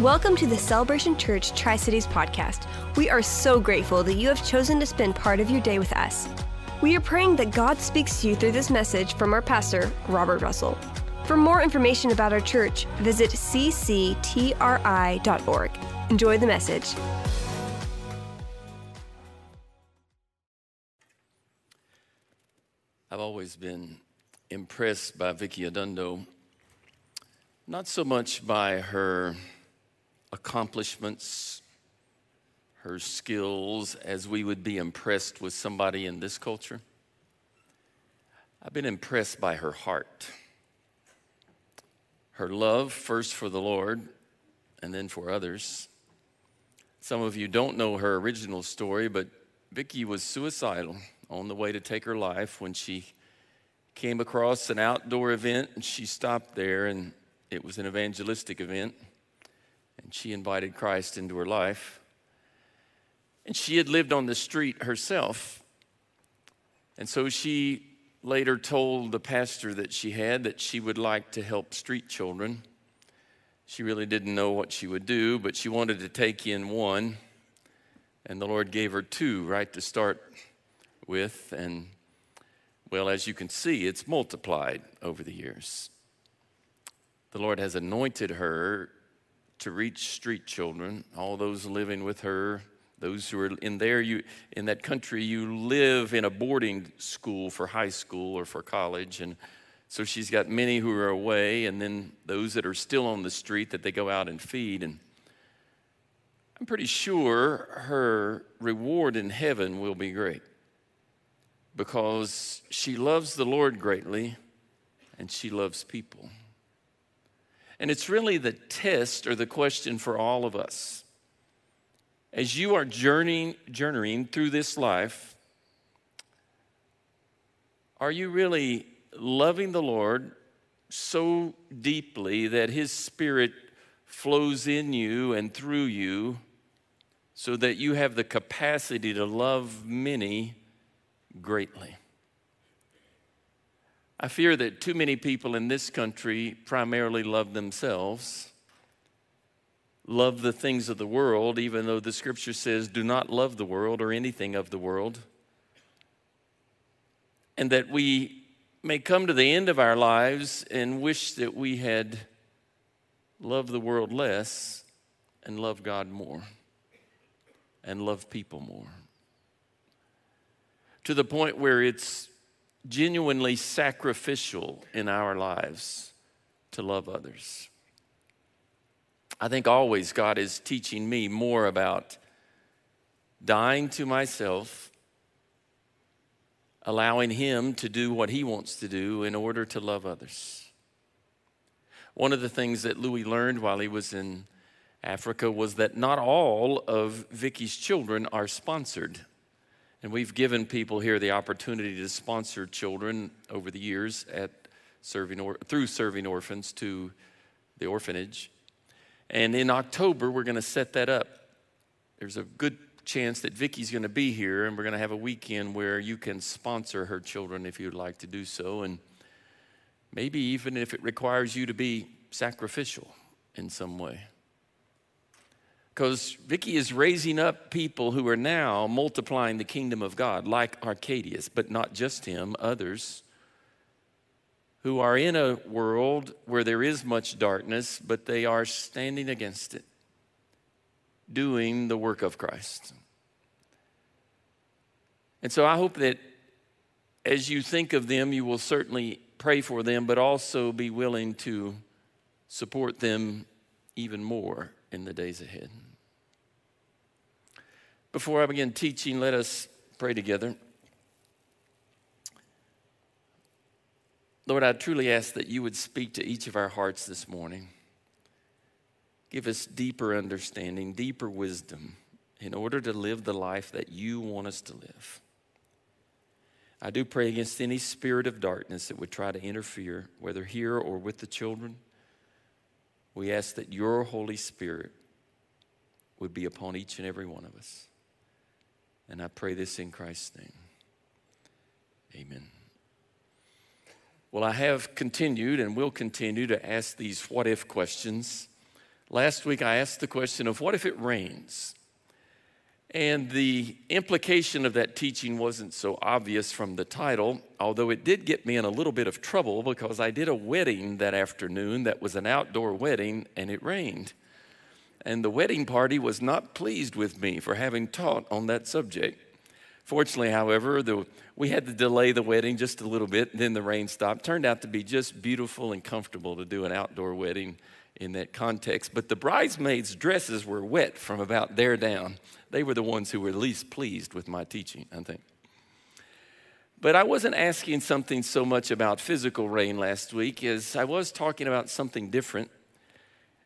Welcome to the Celebration Church Tri Cities podcast. We are so grateful that you have chosen to spend part of your day with us. We are praying that God speaks to you through this message from our pastor, Robert Russell. For more information about our church, visit cctri.org. Enjoy the message. I've always been impressed by Vicky Adundo, not so much by her accomplishments, her skills, as we would be impressed with somebody in this culture. I've been impressed by her heart, her love, first for the Lord and then for others. Some of you don't know her original story, but Vicky was suicidal on the way to take her life when she came across an outdoor event and she stopped there and it was an evangelistic event and she invited Christ into her life. And she had lived on the street herself. And so she later told the pastor that she had that she would like to help street children. She really didn't know what she would do, but she wanted to take in one. And the Lord gave her two right to start with. And well, as you can see, it's multiplied over the years. The Lord has anointed her to reach street children, all those living with her, those who are in there you in that country you live in a boarding school for high school or for college and so she's got many who are away and then those that are still on the street that they go out and feed and I'm pretty sure her reward in heaven will be great because she loves the Lord greatly and she loves people. And it's really the test or the question for all of us. As you are journeying, journeying through this life, are you really loving the Lord so deeply that His Spirit flows in you and through you so that you have the capacity to love many greatly? I fear that too many people in this country primarily love themselves, love the things of the world, even though the scripture says, do not love the world or anything of the world. And that we may come to the end of our lives and wish that we had loved the world less and loved God more and loved people more. To the point where it's genuinely sacrificial in our lives to love others. I think always God is teaching me more about dying to myself, allowing Him to do what He wants to do in order to love others. One of the things that Louis learned while he was in Africa was that not all of Vicky's children are sponsored. And we've given people here the opportunity to sponsor children over the years at serving or, through serving orphans to the orphanage. And in October, we're going to set that up. There's a good chance that Vicky's going to be here, and we're going to have a weekend where you can sponsor her children if you'd like to do so. And maybe even if it requires you to be sacrificial in some way. Because Vicky is raising up people who are now multiplying the kingdom of God, like Arcadius, but not just him, others who are in a world where there is much darkness, but they are standing against it, doing the work of Christ. And so I hope that as you think of them, you will certainly pray for them, but also be willing to support them even more in the days ahead. Before I begin teaching, let us pray together. Lord, I truly ask that you would speak to each of our hearts this morning. Give us deeper understanding, deeper wisdom in order to live the life that you want us to live. I do pray against any spirit of darkness that would try to interfere, whether here or with the children. We ask that your Holy Spirit would be upon each and every one of us. And I pray this in Christ's name. Amen. Well, I have continued and will continue to ask these what if questions Last week I asked the question of what if it rains? And the implication of that teaching wasn't so obvious from the title, although it did get me in a little bit of trouble because I did a wedding that afternoon that was an outdoor wedding and it rained. And the wedding party was not pleased with me for having taught on that subject. Fortunately, however, the, we had to delay the wedding just a little bit, then the rain stopped. Turned out to be just beautiful and comfortable to do an outdoor wedding in that context. But the bridesmaids' dresses were wet from about there down. They were the ones who were least pleased with my teaching, I think. But I wasn't asking something so much about physical rain last week as I was talking about something different.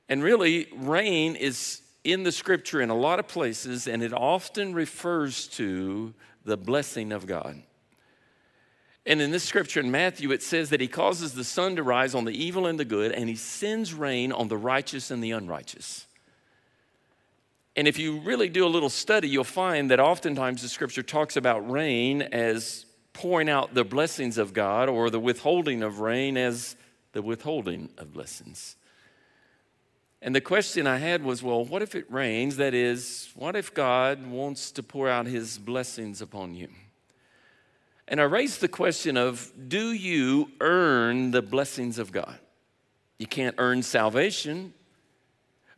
And really, rain is in the scripture in a lot of places, and it often refers to the blessing of God. And in this scripture in Matthew, it says that he causes the sun to rise on the evil and the good, and he sends rain on the righteous and the unrighteous. And if you really do a little study, you'll find that oftentimes the scripture talks about rain as pouring out the blessings of God or the withholding of rain as the withholding of blessings. And the question I had was well, what if it rains? That is, what if God wants to pour out his blessings upon you? And I raised the question of do you earn the blessings of God? You can't earn salvation,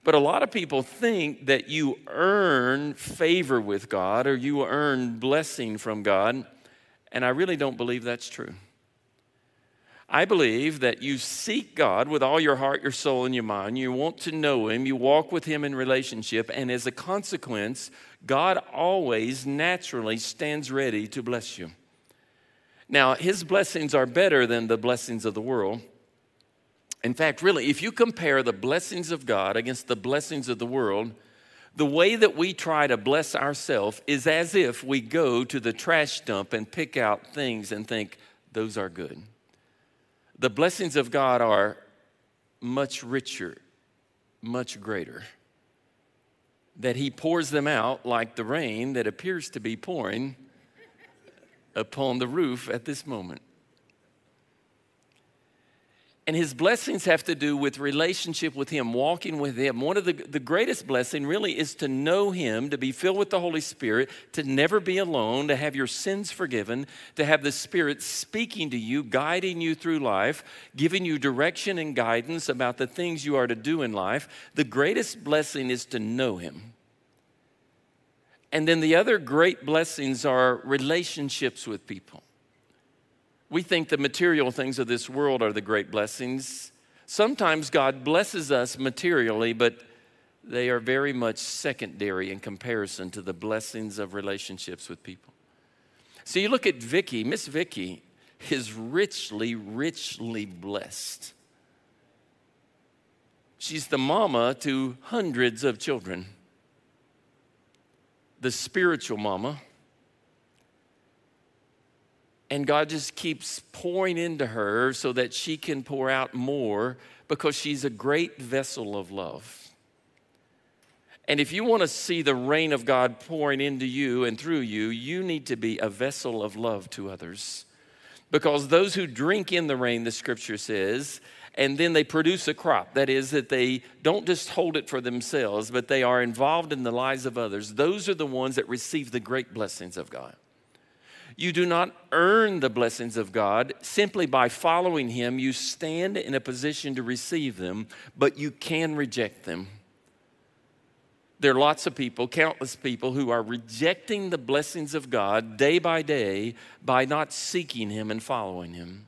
but a lot of people think that you earn favor with God or you earn blessing from God, and I really don't believe that's true. I believe that you seek God with all your heart, your soul, and your mind. You want to know Him. You walk with Him in relationship. And as a consequence, God always naturally stands ready to bless you. Now, his blessings are better than the blessings of the world. In fact, really, if you compare the blessings of God against the blessings of the world, the way that we try to bless ourselves is as if we go to the trash dump and pick out things and think, those are good. The blessings of God are much richer, much greater. That He pours them out like the rain that appears to be pouring upon the roof at this moment. And his blessings have to do with relationship with him, walking with him. One of the, the greatest blessing really is to know him, to be filled with the Holy Spirit, to never be alone, to have your sins forgiven, to have the Spirit speaking to you, guiding you through life, giving you direction and guidance about the things you are to do in life. The greatest blessing is to know him. And then the other great blessings are relationships with people. We think the material things of this world are the great blessings. Sometimes God blesses us materially, but they are very much secondary in comparison to the blessings of relationships with people. So you look at Vicky, Miss Vicky is richly, richly blessed. She's the mama to hundreds of children the spiritual mama. And God just keeps pouring into her so that she can pour out more because she's a great vessel of love. And if you want to see the rain of God pouring into you and through you, you need to be a vessel of love to others. Because those who drink in the rain, the scripture says, and then they produce a crop. That is, that they don't just hold it for themselves, but they are involved in the lives of others. Those are the ones that receive the great blessings of God. You do not earn the blessings of God simply by following Him. You stand in a position to receive them, but you can reject them. There are lots of people, countless people, who are rejecting the blessings of God day by day by not seeking Him and following Him.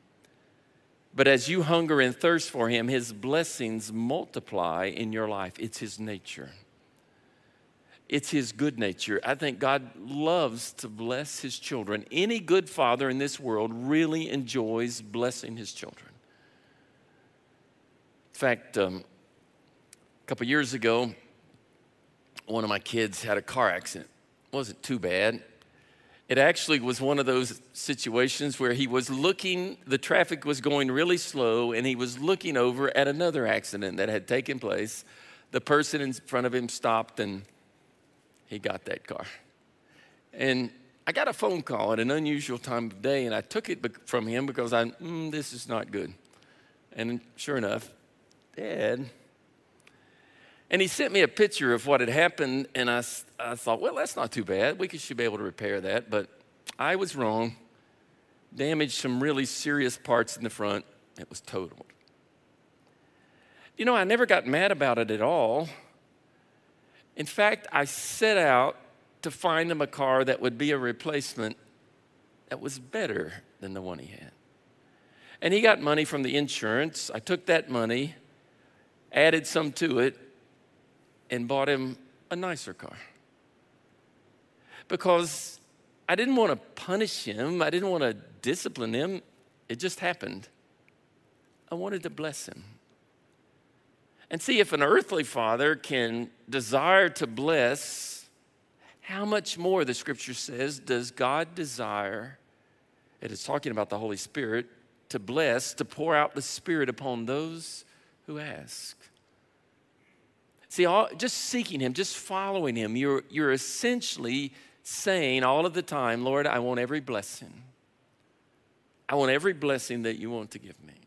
But as you hunger and thirst for Him, His blessings multiply in your life. It's His nature, it's His good nature. I think God loves to bless His children. Any good father in this world really enjoys blessing His children. In fact, um, a couple years ago, one of my kids had a car accident. It wasn't too bad. It actually was one of those situations where he was looking, the traffic was going really slow, and he was looking over at another accident that had taken place. The person in front of him stopped, and he got that car. And I got a phone call at an unusual time of day, and I took it from him because I, mm, this is not good. And sure enough, Dad. And he sent me a picture of what had happened, and I, I thought, well, that's not too bad. We should be able to repair that. But I was wrong. Damaged some really serious parts in the front. It was totaled. You know, I never got mad about it at all. In fact, I set out to find him a car that would be a replacement that was better than the one he had. And he got money from the insurance. I took that money, added some to it, and bought him a nicer car. Because I didn't want to punish him, I didn't want to discipline him. It just happened. I wanted to bless him. And see if an earthly father can desire to bless, how much more, the scripture says, does God desire? It is talking about the Holy Spirit to bless, to pour out the Spirit upon those who ask. See, all, just seeking Him, just following Him, you're, you're essentially saying all of the time, Lord, I want every blessing. I want every blessing that you want to give me.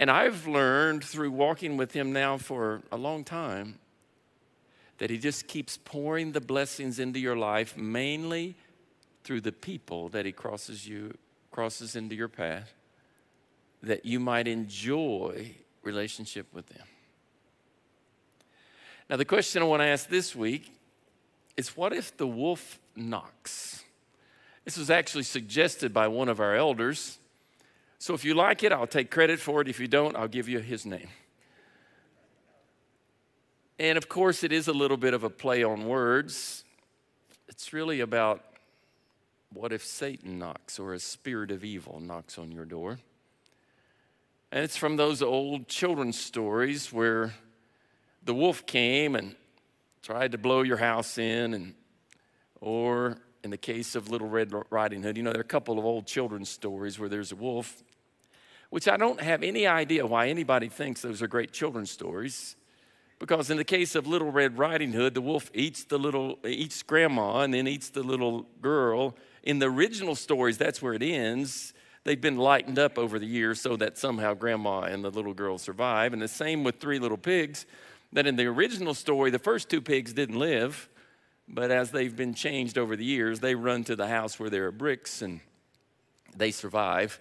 And I've learned through walking with him now for a long time that he just keeps pouring the blessings into your life mainly through the people that he crosses you crosses into your path that you might enjoy relationship with them. Now the question I want to ask this week is what if the wolf knocks? This was actually suggested by one of our elders so if you like it, I'll take credit for it. If you don't, I'll give you his name. And of course, it is a little bit of a play on words. It's really about what if Satan knocks or a spirit of evil knocks on your door? And it's from those old children's stories where the wolf came and tried to blow your house in, and, or in the case of Little Red Riding Hood, you know, there are a couple of old children's stories where there's a wolf which I don't have any idea why anybody thinks those are great children's stories. Because in the case of Little Red Riding Hood, the wolf eats the little eats grandma and then eats the little girl. In the original stories, that's where it ends. They've been lightened up over the years so that somehow grandma and the little girl survive. And the same with Three Little Pigs, that in the original story, the first two pigs didn't live, but as they've been changed over the years, they run to the house where there are bricks and they survive.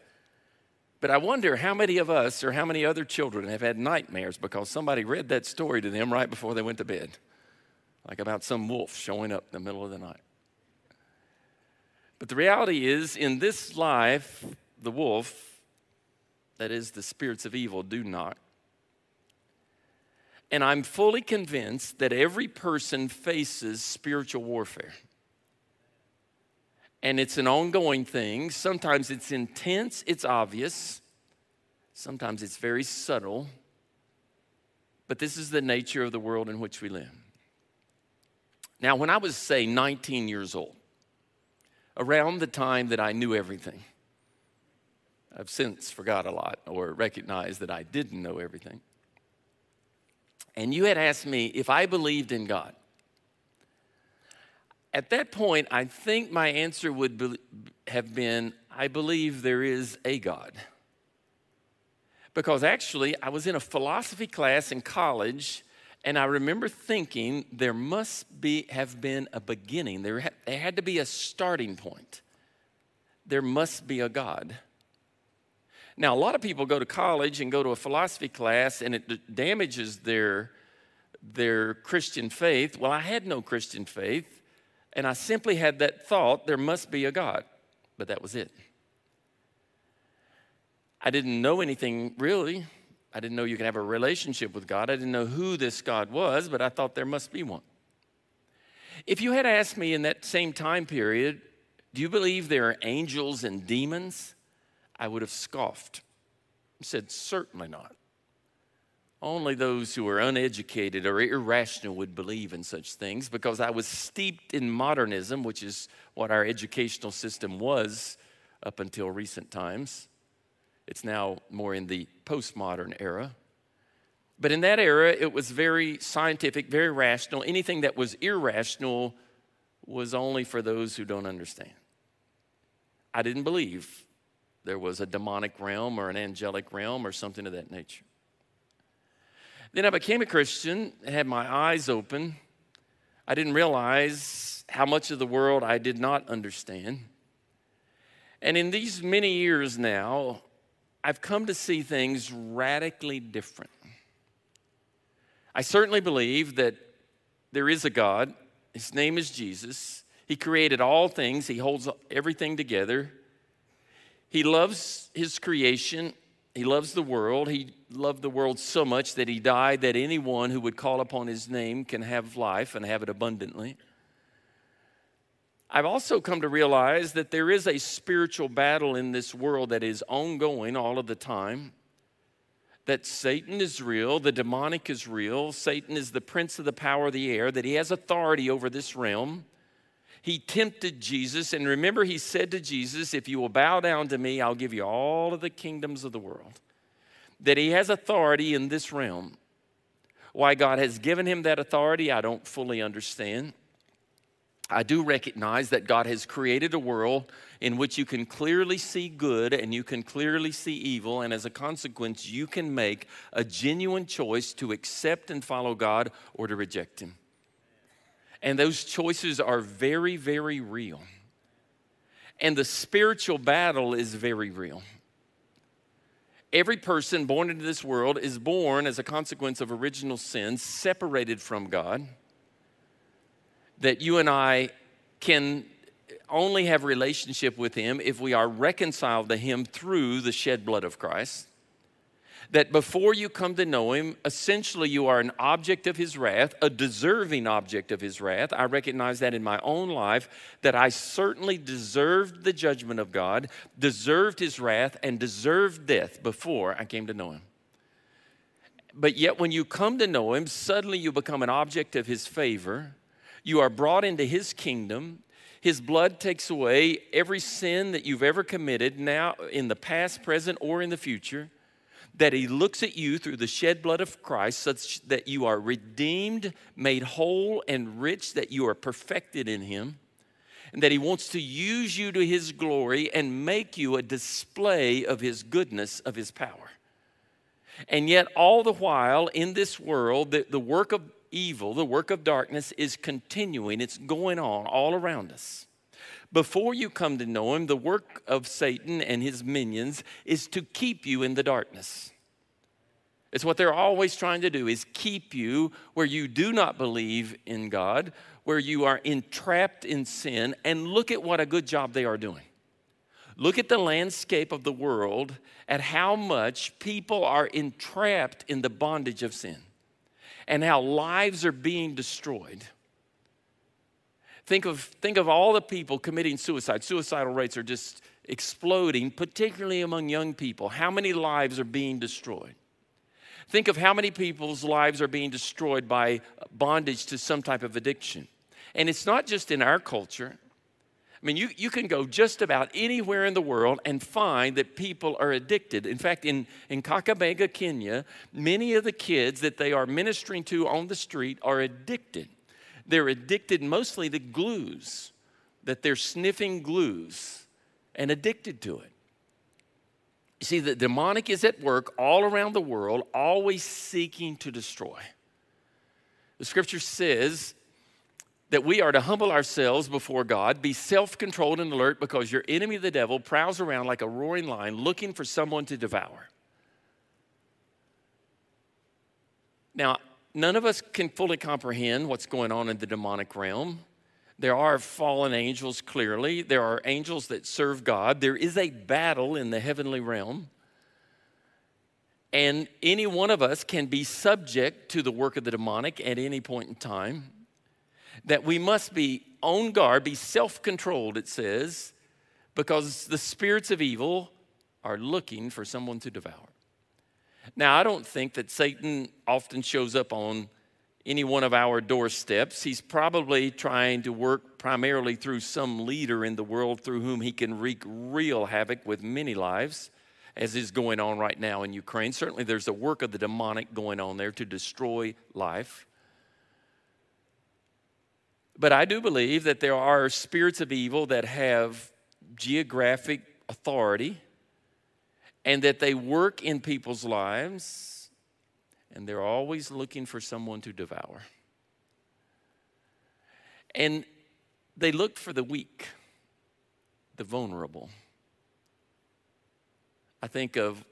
But I wonder how many of us or how many other children have had nightmares because somebody read that story to them right before they went to bed, like about some wolf showing up in the middle of the night. But the reality is, in this life, the wolf, that is, the spirits of evil, do not. And I'm fully convinced that every person faces spiritual warfare and it's an ongoing thing. Sometimes it's intense, it's obvious, sometimes it's very subtle. But this is the nature of the world in which we live. Now, when I was, say, 19 years old, around the time that I knew everything, I've since forgot a lot or recognized that I didn't know everything. And you had asked me if I believed in God. At that point, I think my answer would be, have been I believe there is a God. Because actually, I was in a philosophy class in college, and I remember thinking there must be, have been a beginning. There had, there had to be a starting point. There must be a God. Now, a lot of people go to college and go to a philosophy class, and it damages their, their Christian faith. Well, I had no Christian faith. And I simply had that thought there must be a God, but that was it. I didn't know anything really. I didn't know you could have a relationship with God. I didn't know who this God was, but I thought there must be one. If you had asked me in that same time period, do you believe there are angels and demons? I would have scoffed. and said, certainly not. Only those who are uneducated or irrational would believe in such things because I was steeped in modernism, which is what our educational system was up until recent times. It's now more in the postmodern era. But in that era, it was very scientific, very rational. Anything that was irrational was only for those who don't understand. I didn't believe there was a demonic realm or an angelic realm or something of that nature. Then I became a Christian, had my eyes open. I didn't realize how much of the world I did not understand. And in these many years now, I've come to see things radically different. I certainly believe that there is a God. His name is Jesus. He created all things, He holds everything together. He loves His creation, He loves the world. He loved the world so much that He died that anyone who would call upon His name can have life and have it abundantly. I've also come to realize that there is a spiritual battle in this world that is ongoing all of the time. That Satan is real, the demonic is real, Satan is the prince of the power of the air, that he has authority over this realm. He tempted Jesus, and remember, he said to Jesus, If you will bow down to me, I'll give you all of the kingdoms of the world. That he has authority in this realm. Why God has given him that authority, I don't fully understand. I do recognize that God has created a world in which you can clearly see good and you can clearly see evil, and as a consequence, you can make a genuine choice to accept and follow God or to reject Him. And those choices are very, very real. And the spiritual battle is very real. Every person born into this world is born as a consequence of original sin, separated from God that you and I can only have relationship with him if we are reconciled to him through the shed blood of Christ. That before you come to know him, essentially you are an object of his wrath, a deserving object of his wrath. I recognize that in my own life, that I certainly deserved the judgment of God, deserved his wrath, and deserved death before I came to know him. But yet, when you come to know him, suddenly you become an object of his favor you are brought into His kingdom. His blood takes away every sin that you've ever committed, now in the past, present, or in the future. That He looks at you through the shed blood of Christ, such that you are redeemed, made whole, and rich, that you are perfected in Him. And that He wants to use you to His glory and make you a display of His goodness, of His power. And yet, all the while in this world, the, the work of evil, the work of darkness, is continuing. It's going on all around us. Before you come to know Him, the work of Satan and his minions is to keep you in the darkness. It's what they're always trying to do is keep you where you do not believe in God, where you are entrapped in sin, and look at what a good job they are doing. Look at the landscape of the world at how much people are entrapped in the bondage of sin and how lives are being destroyed. Think of, think of all the people committing suicide. Suicidal rates are just exploding, particularly among young people. How many lives are being destroyed? Think of how many people's lives are being destroyed by bondage to some type of addiction. And it's not just in our culture, I mean, you, you can go just about anywhere in the world and find that people are addicted. In fact, in, in Kakamega, Kenya, many of the kids that they are ministering to on the street are addicted. They're addicted mostly to glues, that they're sniffing glues and addicted to it. You see, the demonic is at work all around the world, always seeking to destroy. The scripture says that we are to humble ourselves before God, be self controlled and alert because your enemy, the devil, prowls around like a roaring lion looking for someone to devour. Now, none of us can fully comprehend what's going on in the demonic realm. There are fallen angels, clearly. There are angels that serve God. There is a battle in the heavenly realm. And any one of us can be subject to the work of the demonic at any point in time that we must be on guard, be self controlled, it says, because the spirits of evil are looking for someone to devour. Now, I don't think that Satan often shows up on any one of our doorsteps. He's probably trying to work primarily through some leader in the world through whom he can wreak real havoc with many lives, as is going on right now in Ukraine. Certainly, there's a work of the demonic going on there to destroy life. But I do believe that there are spirits of evil that have geographic authority and that they work in people's lives and they're always looking for someone to devour. And they look for the weak, the vulnerable. I think of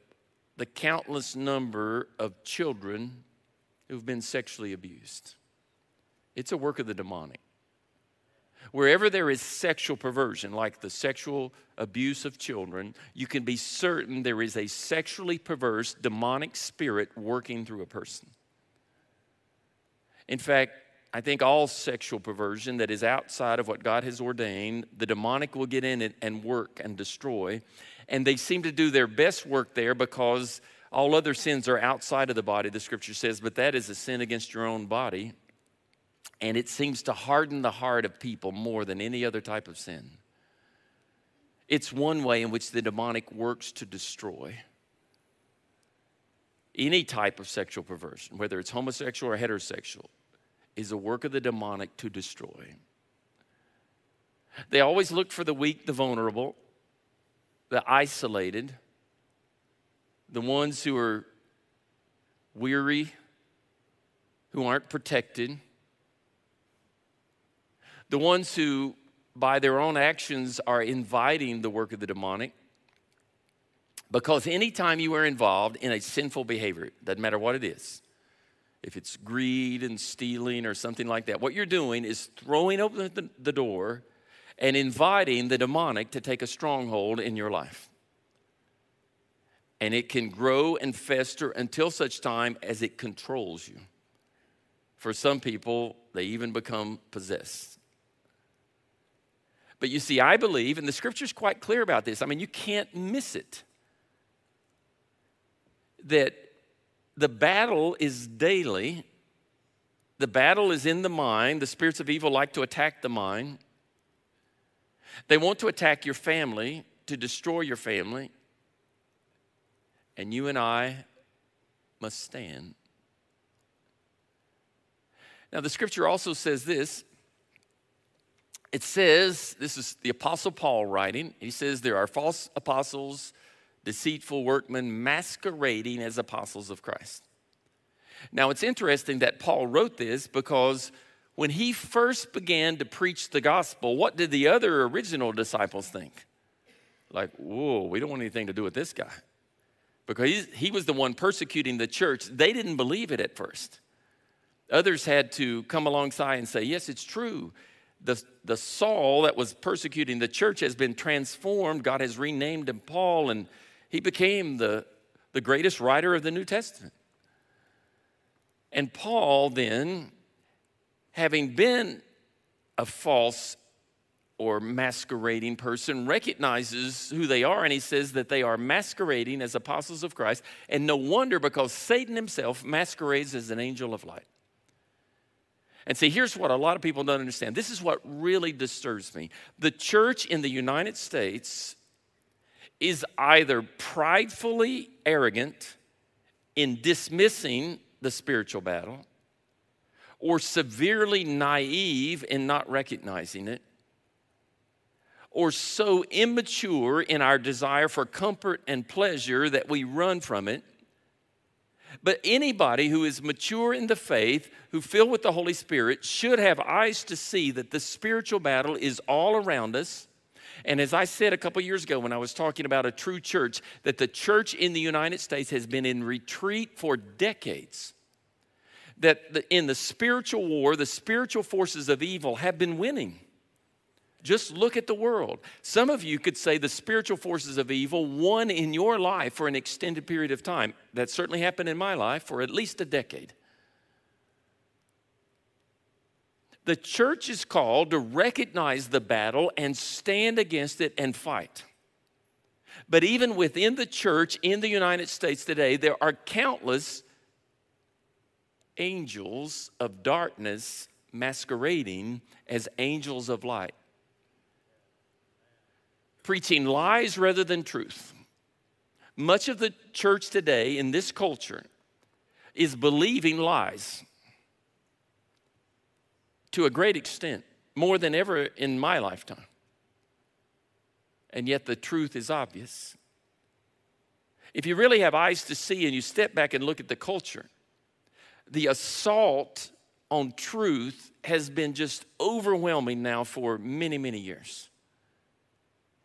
the countless number of children who've been sexually abused. It's a work of the demonic. Wherever there is sexual perversion, like the sexual abuse of children, you can be certain there is a sexually perverse demonic spirit working through a person. In fact, I think all sexual perversion that is outside of what God has ordained, the demonic will get in it and work and destroy. And they seem to do their best work there because all other sins are outside of the body, the scripture says, but that is a sin against your own body. And it seems to harden the heart of people more than any other type of sin. It's one way in which the demonic works to destroy any type of sexual perversion, whether it's homosexual or heterosexual, is a work of the demonic to destroy. They always look for the weak, the vulnerable, the isolated, the ones who are weary, who aren't protected, the ones who, by their own actions, are inviting the work of the demonic. Because anytime you are involved in a sinful behavior, doesn't matter what it is, if it's greed and stealing or something like that, what you're doing is throwing open the, the door and inviting the demonic to take a stronghold in your life. And it can grow and fester until such time as it controls you. For some people, they even become possessed. But you see, I believe, and the scripture's quite clear about this, I mean, you can't miss it, that the battle is daily. The battle is in the mind. The spirits of evil like to attack the mind. They want to attack your family, to destroy your family. And you and I must stand. Now, the scripture also says this it says, this is the Apostle Paul writing, he says, There are false apostles, deceitful workmen masquerading as apostles of Christ. Now, it's interesting that Paul wrote this because when he first began to preach the gospel, what did the other original disciples think? Like, whoa, we don't want anything to do with this guy. Because he was the one persecuting the church. They didn't believe it at first. Others had to come alongside and say, yes, it's true the, the Saul that was persecuting the church has been transformed. God has renamed him Paul, and he became the, the greatest writer of the New Testament. And Paul, then, having been a false or masquerading person, recognizes who they are, and he says that they are masquerading as apostles of Christ. And no wonder, because Satan himself masquerades as an angel of light. And see, here's what a lot of people don't understand. This is what really disturbs me. The church in the United States is either pridefully arrogant in dismissing the spiritual battle or severely naive in not recognizing it or so immature in our desire for comfort and pleasure that we run from it but anybody who is mature in the faith, who filled with the Holy Spirit, should have eyes to see that the spiritual battle is all around us. And as I said a couple years ago when I was talking about a true church, that the church in the United States has been in retreat for decades. That in the spiritual war, the spiritual forces of evil have been winning. Just look at the world. Some of you could say the spiritual forces of evil won in your life for an extended period of time. That certainly happened in my life for at least a decade. The church is called to recognize the battle and stand against it and fight. But even within the church in the United States today, there are countless angels of darkness masquerading as angels of light preaching lies rather than truth. Much of the church today in this culture is believing lies to a great extent, more than ever in my lifetime. And yet the truth is obvious. If you really have eyes to see and you step back and look at the culture, the assault on truth has been just overwhelming now for many, many years,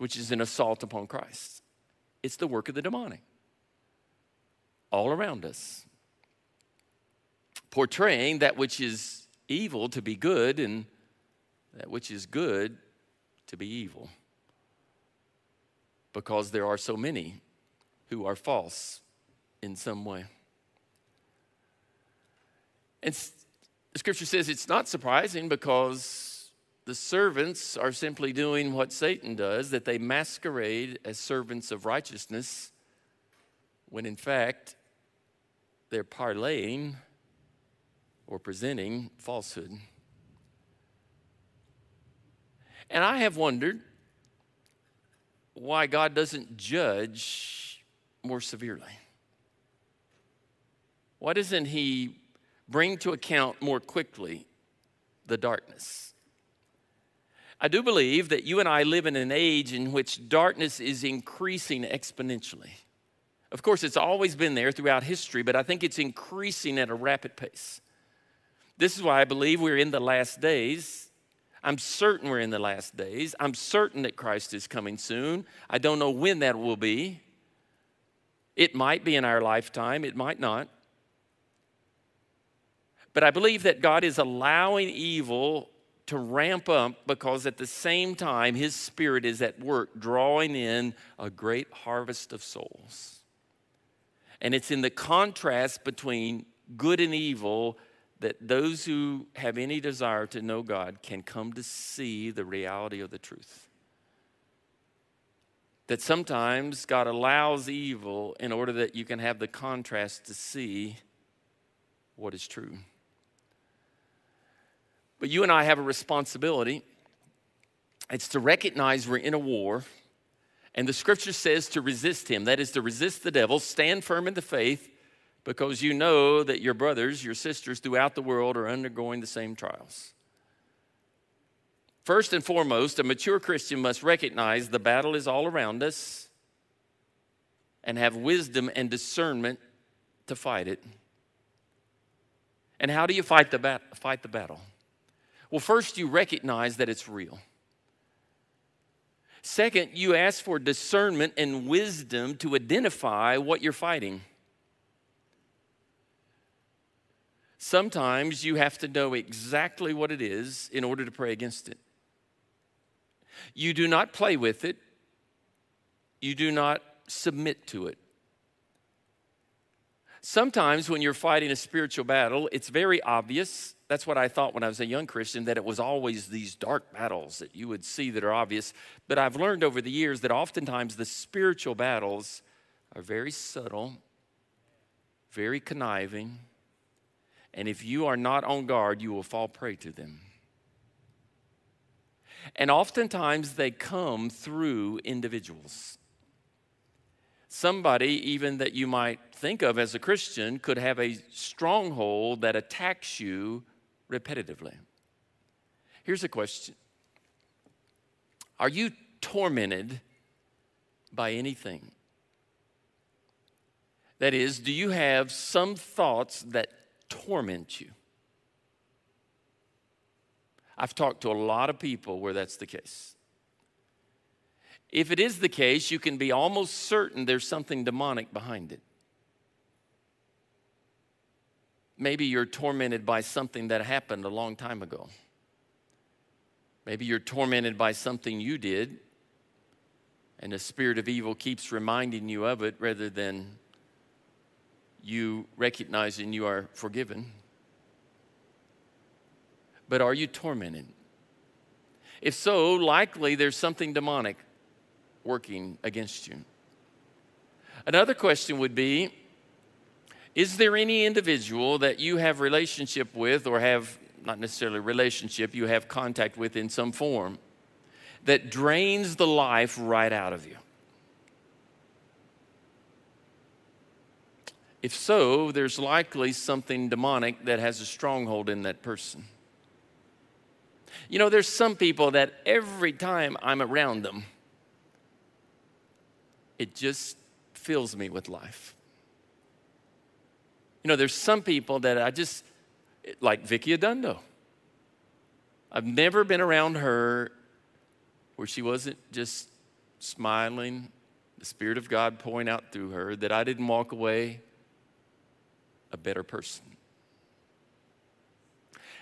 which is an assault upon Christ. It's the work of the demonic all around us, portraying that which is evil to be good and that which is good to be evil. Because there are so many who are false in some way. And scripture says it's not surprising because the servants are simply doing what Satan does, that they masquerade as servants of righteousness, when in fact they're parlaying or presenting falsehood. And I have wondered why God doesn't judge more severely. Why doesn't He bring to account more quickly the darkness? I do believe that you and I live in an age in which darkness is increasing exponentially. Of course, it's always been there throughout history, but I think it's increasing at a rapid pace. This is why I believe we're in the last days. I'm certain we're in the last days. I'm certain that Christ is coming soon. I don't know when that will be. It might be in our lifetime, it might not. But I believe that God is allowing evil to ramp up because at the same time, His Spirit is at work drawing in a great harvest of souls. And it's in the contrast between good and evil that those who have any desire to know God can come to see the reality of the truth. That sometimes God allows evil in order that you can have the contrast to see what is true. But you and I have a responsibility. It's to recognize we're in a war, and the scripture says to resist him. That is to resist the devil, stand firm in the faith, because you know that your brothers, your sisters throughout the world are undergoing the same trials. First and foremost, a mature Christian must recognize the battle is all around us and have wisdom and discernment to fight it. And how do you fight the, bat- fight the battle? Well, first, you recognize that it's real. Second, you ask for discernment and wisdom to identify what you're fighting. Sometimes you have to know exactly what it is in order to pray against it. You do not play with it, you do not submit to it. Sometimes when you're fighting a spiritual battle, it's very obvious. That's what I thought when I was a young Christian, that it was always these dark battles that you would see that are obvious. But I've learned over the years that oftentimes the spiritual battles are very subtle, very conniving and if you are not on guard, you will fall prey to them. And oftentimes they come through individuals. Somebody, even that you might think of as a Christian, could have a stronghold that attacks you repetitively. Here's a question Are you tormented by anything? That is, do you have some thoughts that torment you. I've talked to a lot of people where that's the case. If it is the case, you can be almost certain there's something demonic behind it. Maybe you're tormented by something that happened a long time ago. Maybe you're tormented by something you did, and the spirit of evil keeps reminding you of it rather than you recognizing you are forgiven. But are you tormented? If so, likely there's something demonic working against you. Another question would be Is there any individual that you have relationship with or have not necessarily relationship, you have contact with in some form that drains the life right out of you? If so, there's likely something demonic that has a stronghold in that person. You know, there's some people that every time I'm around them, it just fills me with life. You know, there's some people that I just, like Vicky Adundo. I've never been around her where she wasn't just smiling, the Spirit of God pouring out through her, that I didn't walk away a better person.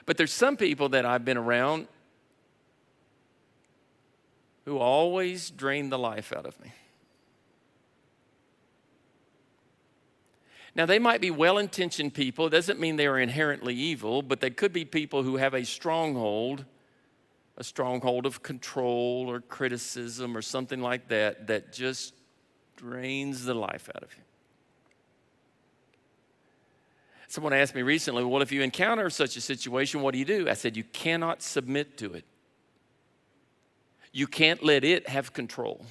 But there's some people that I've been around who always drain the life out of me. Now, they might be well intentioned people. It doesn't mean they are inherently evil, but they could be people who have a stronghold, a stronghold of control or criticism or something like that, that just drains the life out of you. Someone asked me recently, Well, if you encounter such a situation, what do you do? I said, You cannot submit to it, you can't let it have control.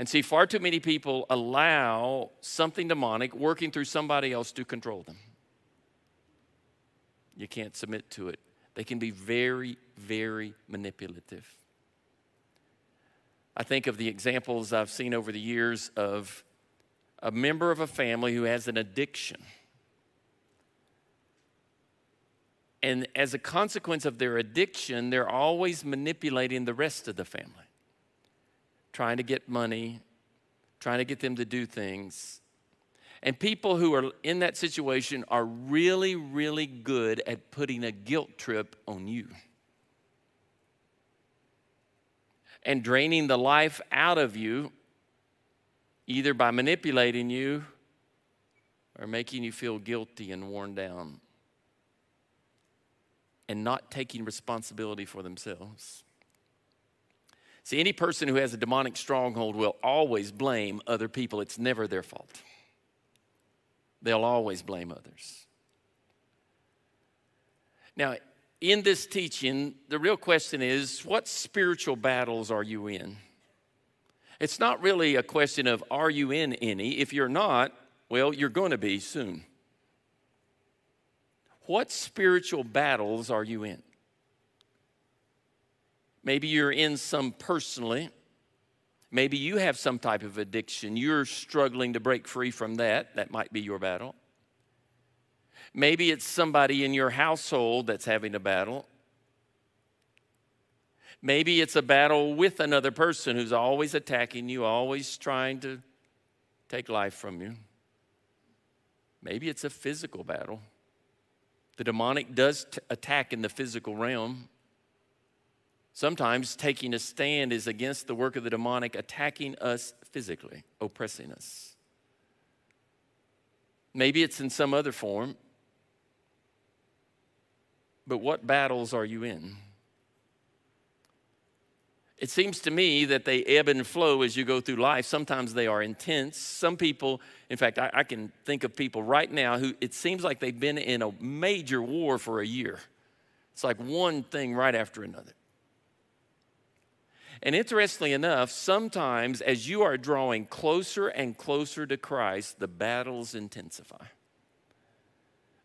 And see, far too many people allow something demonic working through somebody else to control them. You can't submit to it. They can be very, very manipulative. I think of the examples I've seen over the years of a member of a family who has an addiction. And as a consequence of their addiction, they're always manipulating the rest of the family trying to get money, trying to get them to do things. And people who are in that situation are really, really good at putting a guilt trip on you and draining the life out of you, either by manipulating you or making you feel guilty and worn down and not taking responsibility for themselves. See, any person who has a demonic stronghold will always blame other people. It's never their fault. They'll always blame others. Now, in this teaching, the real question is what spiritual battles are you in? It's not really a question of are you in any? If you're not, well, you're going to be soon. What spiritual battles are you in? Maybe you're in some personally. Maybe you have some type of addiction. You're struggling to break free from that. That might be your battle. Maybe it's somebody in your household that's having a battle. Maybe it's a battle with another person who's always attacking you, always trying to take life from you. Maybe it's a physical battle. The demonic does t- attack in the physical realm. Sometimes taking a stand is against the work of the demonic, attacking us physically, oppressing us. Maybe it's in some other form. But what battles are you in? It seems to me that they ebb and flow as you go through life. Sometimes they are intense. Some people, in fact, I, I, can think of people right now who it seems like they've been in a major war for a year. It's like one thing right after another. And interestingly enough, sometimes as you are drawing closer and closer to Christ, the battles intensify.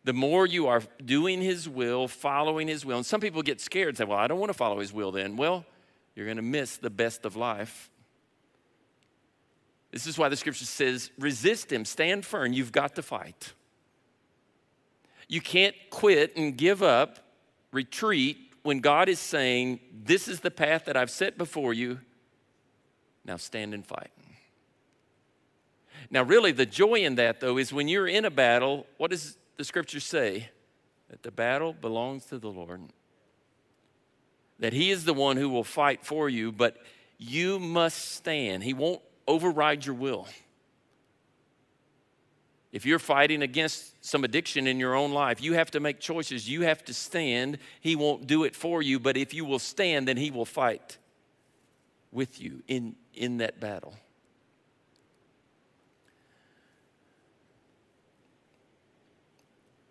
The more you are doing His will, following His will, and some people get scared and say, Well, I don't want to follow His will then. Well, you're going to miss the best of life. This is why the scripture says, resist him, stand firm, you've got to fight. You can't quit and give up, retreat, when God is saying, This is the path that I've set before you, now stand and fight. Now, really, the joy in that, though, is when you're in a battle, what does the scripture say? That the battle belongs to the Lord. That He is the one who will fight for you, but you must stand. He won't override your will. If you're fighting against some addiction in your own life, you have to make choices. You have to stand. He won't do it for you, but if you will stand, then He will fight with you in, in that battle.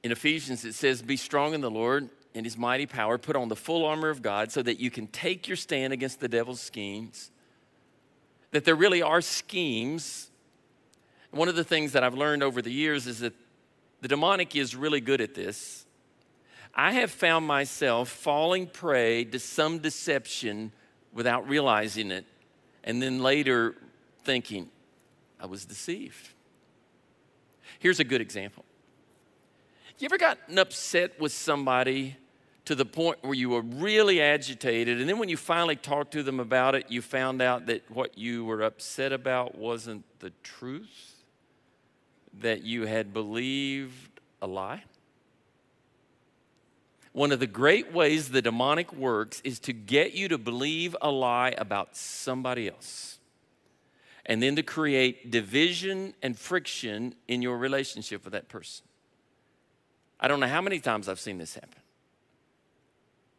In Ephesians, it says, Be strong in the Lord and His mighty power. Put on the full armor of God so that you can take your stand against the devil's schemes. That there really are schemes one of the things that I've learned over the years is that the demonic is really good at this. I have found myself falling prey to some deception without realizing it, and then later thinking, I was deceived. Here's a good example. You ever gotten upset with somebody to the point where you were really agitated, and then when you finally talked to them about it, you found out that what you were upset about wasn't the truth? That you had believed a lie? One of the great ways the demonic works is to get you to believe a lie about somebody else and then to create division and friction in your relationship with that person. I don't know how many times I've seen this happen.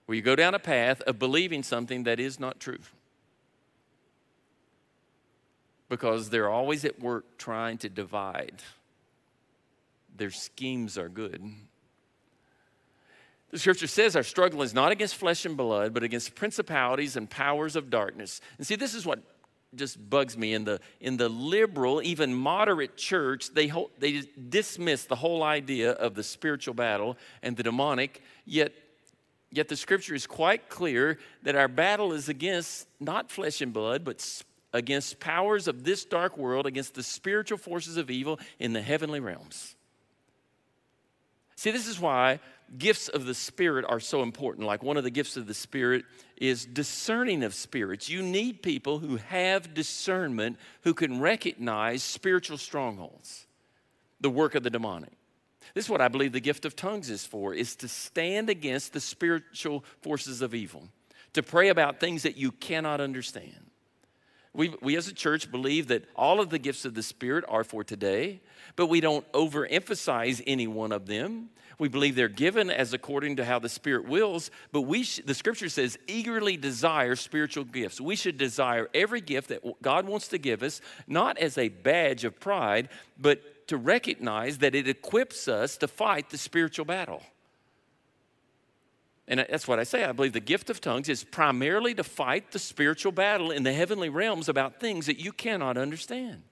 Where you go down a path of believing something that is not true. Because they're always at work trying to divide. Their schemes are good. The scripture says our struggle is not against flesh and blood, but against principalities and powers of darkness. And see, this is what just bugs me in the in the liberal even moderate church they hold, they dismiss the whole idea of the spiritual battle and the demonic yet yet the scripture is quite clear that our battle is against not flesh and blood but against powers of this dark world against the spiritual forces of evil in the heavenly realms see this is why gifts of the Spirit are so important. Like one of the gifts of the Spirit is discerning of spirits. You need people who have discernment, who can recognize spiritual strongholds, the work of the demonic. This is what I believe the gift of tongues is for, is to stand against the spiritual forces of evil, to pray about things that you cannot understand. We, we as a church believe that all of the gifts of the Spirit are for today, but we don't overemphasize any one of them. We believe they're given as according to how the Spirit wills, but we sh- the scripture says eagerly desire spiritual gifts. We should desire every gift that God wants to give us, not as a badge of pride, but to recognize that it equips us to fight the spiritual battle. And that's what I say. I believe the gift of tongues is primarily to fight the spiritual battle in the heavenly realms about things that you cannot understand.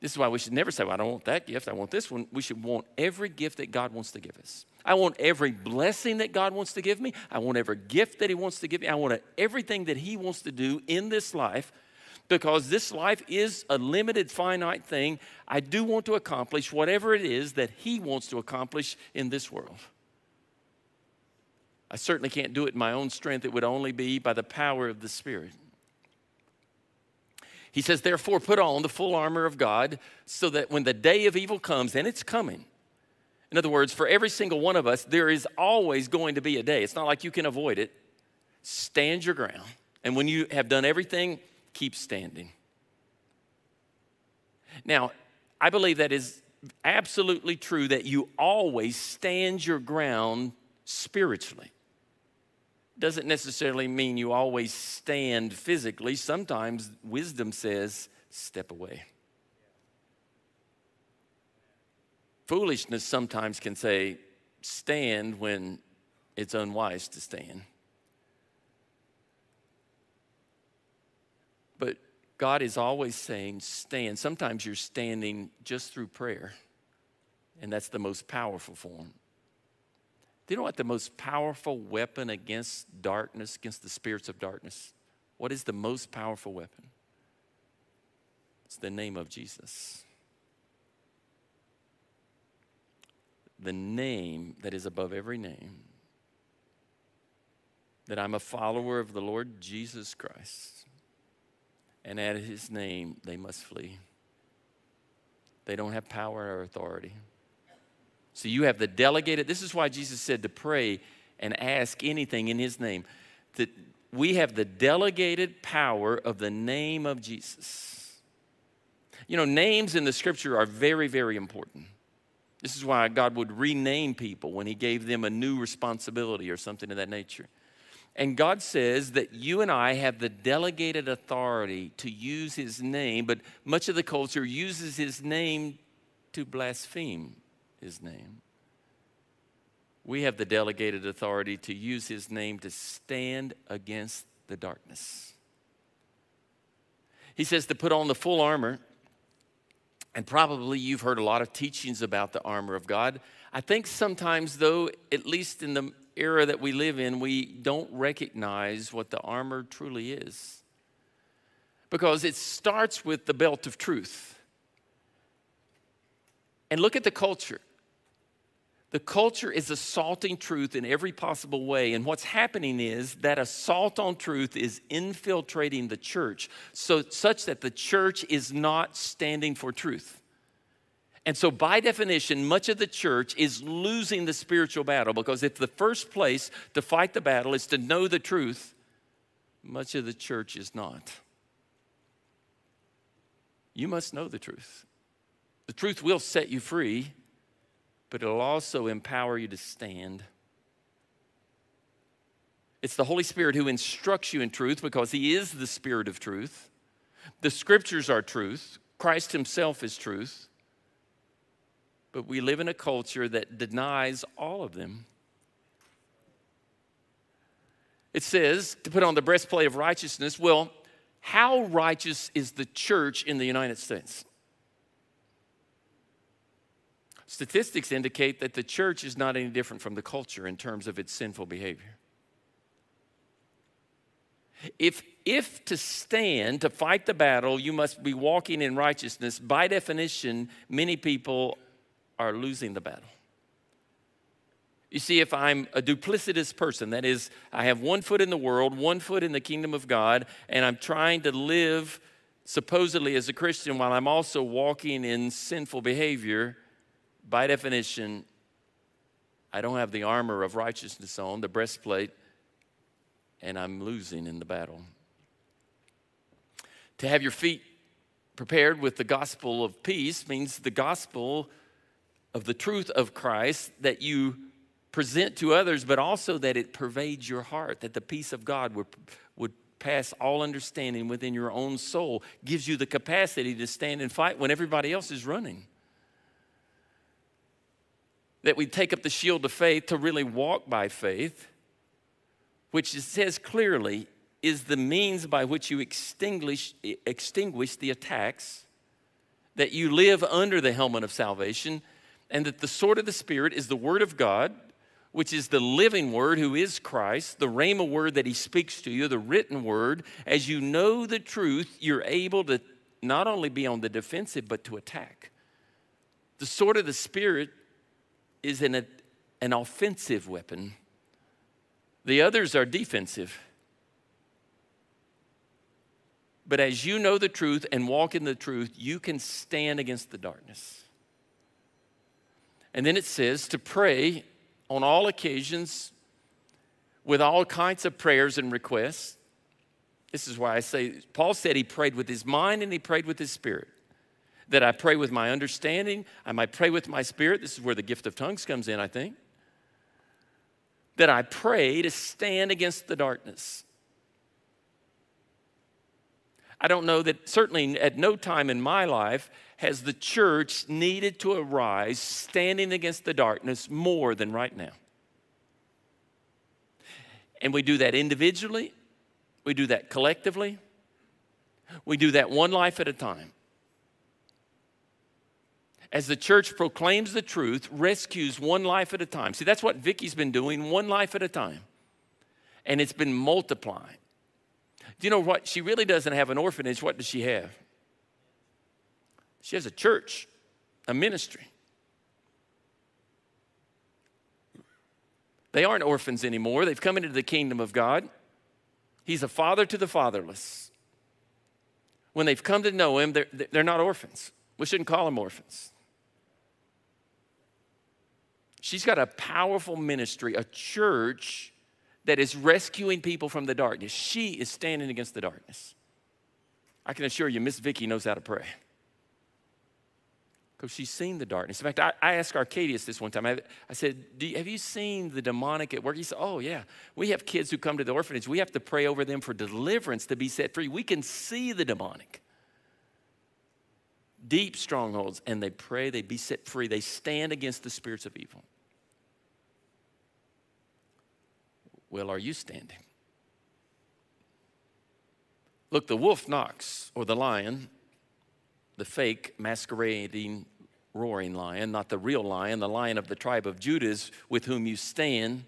This is why we should never say, well, I don't want that gift, I want this one. We should want every gift that God wants to give us. I want every blessing that God wants to give me. I want every gift that He wants to give me. I want everything that He wants to do in this life because this life is a limited, finite thing. I do want to accomplish whatever it is that He wants to accomplish in this world. I certainly can't do it in my own strength, it would only be by the power of the Spirit. He says, Therefore, put on the full armor of God so that when the day of evil comes, and it's coming, in other words, for every single one of us, there is always going to be a day. It's not like you can avoid it. Stand your ground. And when you have done everything, keep standing. Now, I believe that is absolutely true that you always stand your ground spiritually doesn't necessarily mean you always stand physically. Sometimes wisdom says, step away. Foolishness sometimes can say, stand when it's unwise to stand. But God is always saying, stand. Sometimes you're standing just through prayer, and that's the most powerful form. Do you know what the most powerful weapon against darkness, against the spirits of darkness? What is the most powerful weapon? It's the name of Jesus. The name that is above every name. That I'm a follower of the Lord Jesus Christ. And at his name, they must flee. They don't have power or authority. So you have the delegated, this is why Jesus said to pray and ask anything in his name. That we have the delegated power of the name of Jesus. You know, names in the scripture are very, very important. This is why God would rename people when he gave them a new responsibility or something of that nature. And God says that you and I have the delegated authority to use his name, but much of the culture uses his name to blaspheme his name. We have the delegated authority to use his name to stand against the darkness. He says to put on the full armor, and probably you've heard a lot of teachings about the armor of God. I think sometimes, though, at least in the era that we live in, we don't recognize what the armor truly is. Because it starts with the belt of truth. And look at the culture. The culture is assaulting truth in every possible way. And what's happening is that assault on truth is infiltrating the church, so, such that the church is not standing for truth. And so, by definition, much of the church is losing the spiritual battle because if the first place to fight the battle is to know the truth, much of the church is not. You must know the truth. The truth will set you free, but it'll also empower you to stand. It's the Holy Spirit who instructs you in truth because He is the Spirit of truth. The scriptures are truth, Christ Himself is truth but we live in a culture that denies all of them. It says to put on the breastplate of righteousness. Well, how righteous is the church in the United States? Statistics indicate that the church is not any different from the culture in terms of its sinful behavior. If, if to stand, to fight the battle, you must be walking in righteousness, by definition, many people are losing the battle. You see, if I'm a duplicitous person, that is, I have one foot in the world, one foot in the kingdom of God, and I'm trying to live supposedly as a Christian while I'm also walking in sinful behavior, by definition, I don't have the armor of righteousness on, the breastplate, and I'm losing in the battle. To have your feet prepared with the gospel of peace means the gospel of the truth of Christ that you present to others, but also that it pervades your heart, that the peace of God would, would pass all understanding within your own soul, gives you the capacity to stand and fight when everybody else is running. That we take up the shield of faith to really walk by faith, which it says clearly is the means by which you extinguish, extinguish the attacks, that you live under the helmet of salvation and that the sword of the Spirit is the Word of God, which is the living Word, who is Christ, the Rhema word that He speaks to you, the written Word. As you know the truth, you're able to not only be on the defensive, but to attack. The sword of the Spirit is an, an offensive weapon, the others are defensive. But as you know the truth and walk in the truth, you can stand against the darkness. And then it says to pray on all occasions with all kinds of prayers and requests. This is why I say, Paul said he prayed with his mind and he prayed with his spirit. That I pray with my understanding, I might pray with my spirit. This is where the gift of tongues comes in, I think. That I pray to stand against the darkness. I don't know that, certainly at no time in my life has the church needed to arise standing against the darkness more than right now. And we do that individually, we do that collectively, we do that one life at a time. As the church proclaims the truth, rescues one life at a time. See, that's what Vicky's been doing, one life at a time. And it's been multiplying. Do you know what? She really doesn't have an orphanage. What does she have? She has a church, a ministry. They aren't orphans anymore. They've come into the kingdom of God. He's a father to the fatherless. When they've come to know him, they're, they're not orphans. We shouldn't call them orphans. She's got a powerful ministry, a church that is rescuing people from the darkness. She is standing against the darkness. I can assure you, Miss Vicky knows how to pray. Because she's seen the darkness. In fact, I, I asked Arcadius this one time. I, I said, you, Have you seen the demonic at work? He said, Oh, yeah. We have kids who come to the orphanage. We have to pray over them for deliverance to be set free. We can see the demonic. Deep strongholds, and they pray, they be set free. They stand against the spirits of evil. Well, are you standing? Look, the wolf knocks, or the lion, the fake masquerading roaring lion, not the real lion, the lion of the tribe of Judah with whom you stand.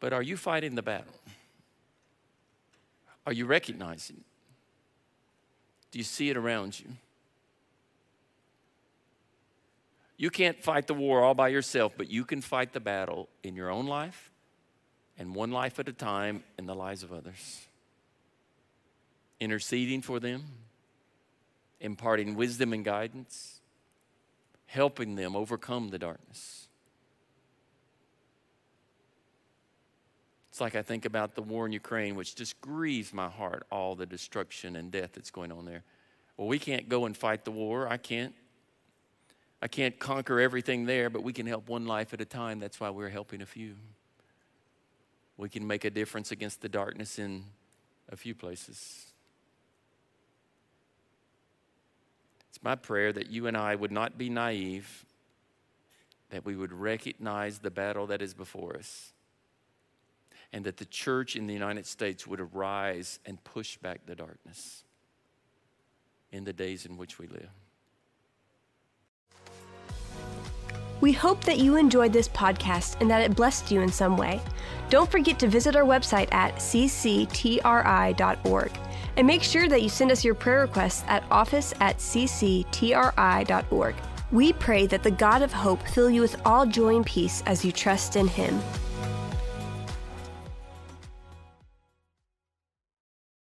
But are you fighting the battle? Are you recognizing? Do you see it around you? You can't fight the war all by yourself, but you can fight the battle in your own life and one life at a time in the lives of others. Interceding for them, imparting wisdom and guidance, helping them overcome the darkness. Like I think about the war in Ukraine, which just grieves my heart, all the destruction and death that's going on there. Well, we can't go and fight the war. I can't. I can't conquer everything there, but we can help one life at a time. That's why we're helping a few. We can make a difference against the darkness in a few places. It's my prayer that you and I would not be naive, that we would recognize the battle that is before us, and that the church in the United States would arise and push back the darkness in the days in which we live. We hope that you enjoyed this podcast and that it blessed you in some way. Don't forget to visit our website at cctri.org and make sure that you send us your prayer requests at office at cctri.org. We pray that the God of hope fill you with all joy and peace as you trust in Him.